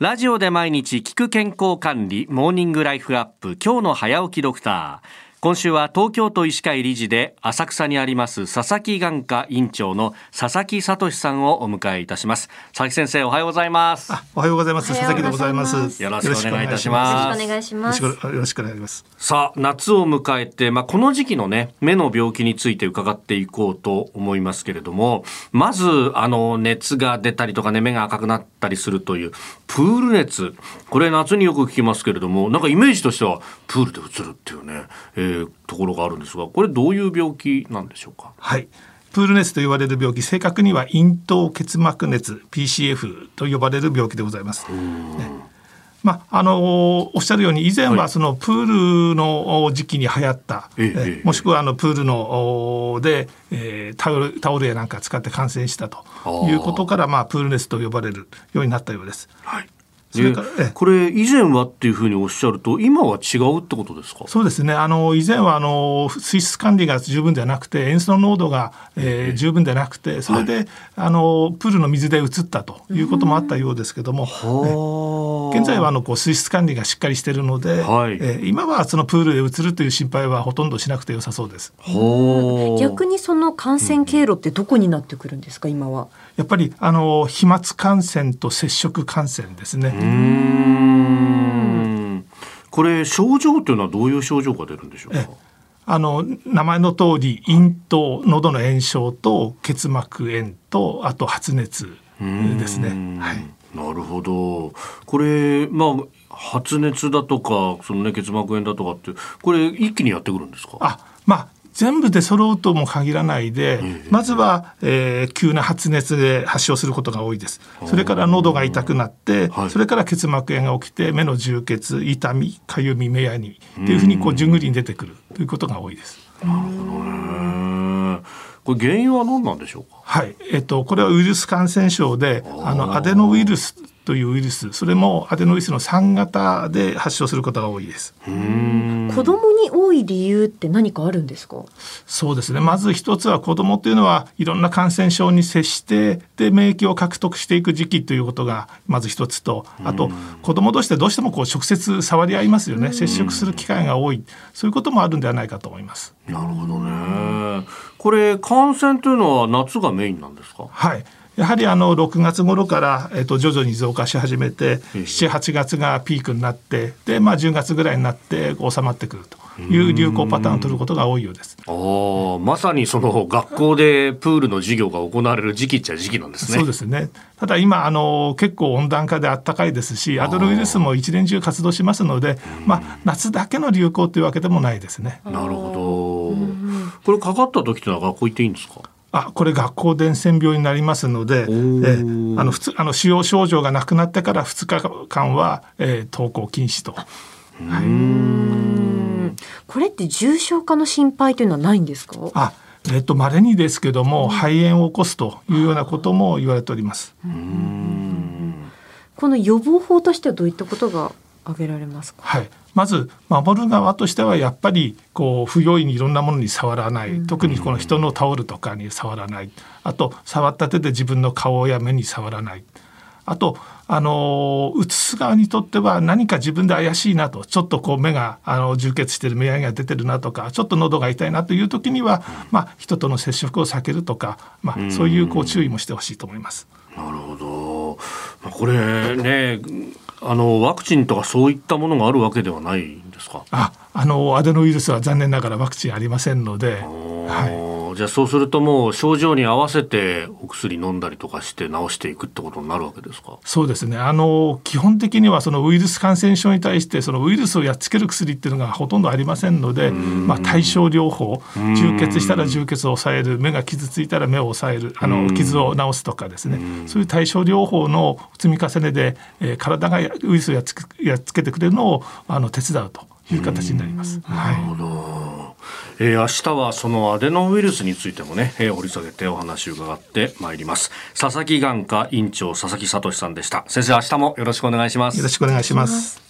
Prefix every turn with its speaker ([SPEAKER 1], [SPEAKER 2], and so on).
[SPEAKER 1] ラジオで毎日聞く健康管理モーニングライフアップ今日の早起きドクター。今週は東京都医師会理事で浅草にあります佐々木眼科院長の佐々木聡さんをお迎えいたします。佐々木先生おはようございます。
[SPEAKER 2] おはようございます。佐々木でございます。
[SPEAKER 1] よろしくお願いいたします。
[SPEAKER 3] よろしくお願いします。
[SPEAKER 2] よろしくお願いします。
[SPEAKER 1] さあ夏を迎えてまあこの時期のね目の病気について伺っていこうと思いますけれどもまずあの熱が出たりとかね目が赤くなったりするというプール熱。これ夏によく聞きますけれどもなんかイメージとしてはプールでうつるっていうね、えー、ところがあるんですがこれどういう病気なんでしょうか？
[SPEAKER 2] はい。プール熱と言われる病気正確には咽頭結膜熱 PCF と呼ばれる病気でございます。ね。まあ、あのおっしゃるように以前はそのプールの時期に流行った、はい、もしくはあのプールので、えー、タオルタオルやなんか使って感染したということから、まあ、プール熱と呼ばれるようになったようです。
[SPEAKER 1] はいこれ以前はっていうふうにおっしゃると今は違うってことですか？
[SPEAKER 2] そうですね。あの以前はあの水質管理が十分ではなくて塩素濃度が、えー、十分でなくてそれで、はい、あのプールの水で移ったということもあったようですけども、ね、現在はあのこう水質管理がしっかりしているので、はい、えー、今はそのプールで移るという心配はほとんどしなくて良さそうです。
[SPEAKER 3] 逆にその感染経路ってどこになってくるんですか今は？
[SPEAKER 2] やっぱりあの飛沫感染と接触感染ですね。
[SPEAKER 1] これ症状というのはどういう症状が出るんでしょうか？
[SPEAKER 2] あの名前の通り咽頭喉の炎症と結膜炎とあと発熱ですね。はい。
[SPEAKER 1] なるほど。これまあ発熱だとかそのね結膜炎だとかってこれ一気にやってくるんですか？
[SPEAKER 2] あまあ全部で揃うとも限らないで、まずは、えー、急な発熱で発症することが多いです。それから喉が痛くなって、それから結膜炎が起きて目の充血、痛み、かゆみ、目やにっていうふうにこう順繰りに出てくるということが多いです。
[SPEAKER 1] なるほどね。これ原因は何なんでしょうか？
[SPEAKER 2] はい、えっとこれはウイルス感染症で、あのアデノウイルスというウイルスそれもアデノウイルスの3型で発症することが多いです。子
[SPEAKER 3] 供に多い理由って何かあるんですか？
[SPEAKER 2] そうですね。まず一つは子供というのはいろんな感染症に接してで免疫を獲得していく時期ということがまず一つとあと子供同士でどうしてもこう直接触り合いますよね。接触する機会が多い。そういうこともあるんではないかと思います。
[SPEAKER 1] なるほどね。これ感染というのは夏がメインなんですか？
[SPEAKER 2] はいやはりあの6月頃から、えっと、徐々に増加し始めて78月がピークになってで、まあ、10月ぐらいになって収まってくるという流行パターンを取ることが多いようです。
[SPEAKER 1] あまさにその学校でプールの授業が行われる時期っちゃ時期なんですね。
[SPEAKER 2] そうですね。ただ今あの結構温暖化で暖かいですしアドロウイルスも一年中活動しますのでまあ、夏だけの流行というわけでもないですね。
[SPEAKER 1] なるほど。これかかった時というのは学校行っていいんですか？
[SPEAKER 2] あこれ学校伝染病になりますので、えー、あの普通あの使用症状がなくなってから2日間は、えー、登校禁止と。はい、
[SPEAKER 3] これって重症化の心配というのはないんですか？
[SPEAKER 2] あえっと稀にですけども、肺炎を起こすというようなことも言われております。
[SPEAKER 3] この予防法としてはどういったことが挙げられますか？
[SPEAKER 2] はい。まず守る側としてはやっぱりこう不用意にいろんなものに触らない、特にこの人のタオルとかに触らない。あと触った手で自分の顔や目に触らない。あとあの映す側にとっては何か自分で怪しいなとちょっとこう目があの充血してる目やが出てるなとかちょっと喉が痛いなという時には、まあ、人との接触を避けるとか、まあ、そういうこう注意もしてほしいと思います。
[SPEAKER 1] なるほどこれねあのワクチンとかそういったものがあるわけではないんですか？
[SPEAKER 2] ああのアデノウイルスは残念ながらワクチンありませんので。はい。
[SPEAKER 1] じゃあそうするともう症状に合わせてお薬飲んだりとかして治していくってことになるわけですか？
[SPEAKER 2] そうですね。あの基本的にはそのウイルス感染症に対してそのウイルスをやっつける薬っていうのがほとんどありませんので、まあ、対症療法充血したら充血を抑える目が傷ついたら目を抑えるあの傷を治すとかですね。そういう対症療法の積み重ねで、えー、体がウイルスをやっつやっつけてくれるのをあの手伝うという形になります。
[SPEAKER 1] なるほど、えー、明日はそのアデノウイルスについてもね、えー、掘り下げてお話を伺ってまいります。佐々木眼科院長佐々木聡さんでした。先生明日もよろしくお願いします。
[SPEAKER 2] よろしくお願いします